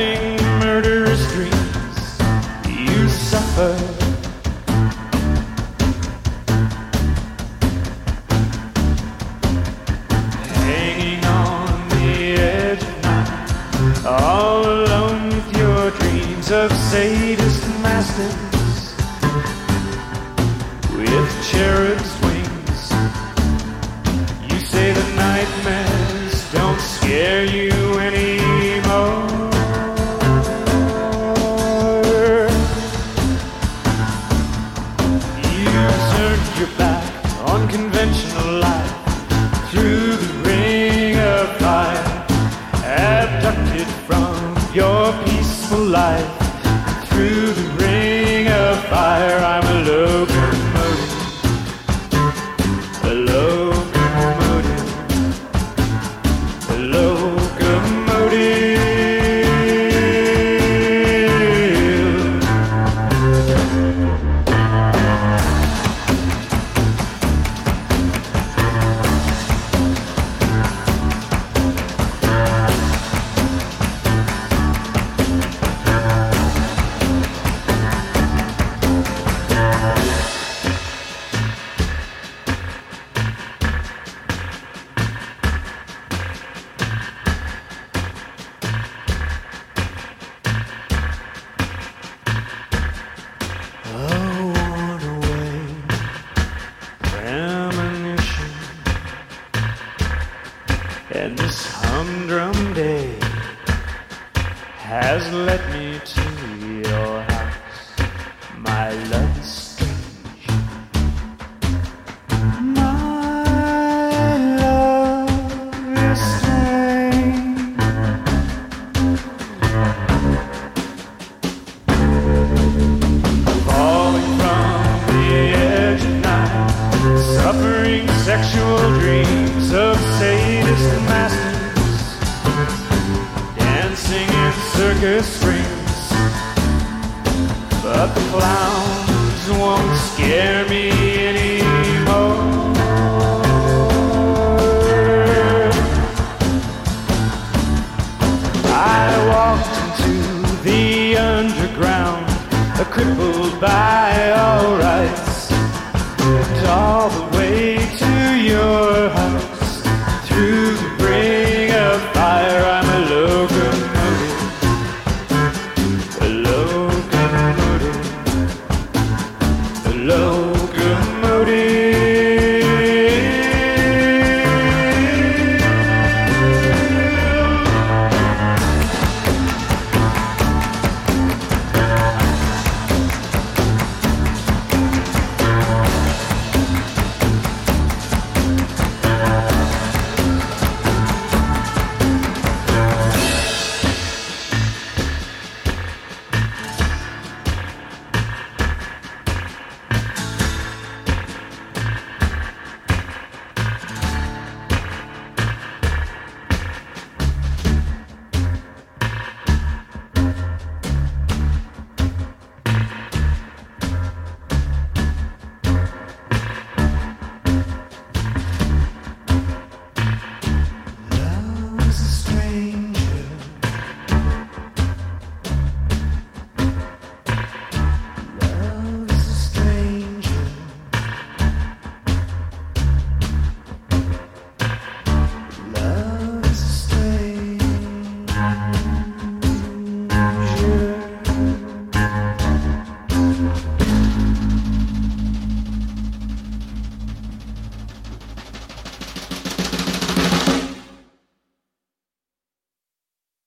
Living murderous dreams you suffer. Hanging on the edge of night, all alone with your dreams of sadist masters with cherub's wings. You say the nightmare. Turned your back on conventional life through the and this humdrum day has led me to your house. My love is strange. My love is strange. falling from the edge of night, suffering sexual dreams of sadist in circus rings. But the clowns won't scare me anymore. I walked into the underground, a crippled by all rights, and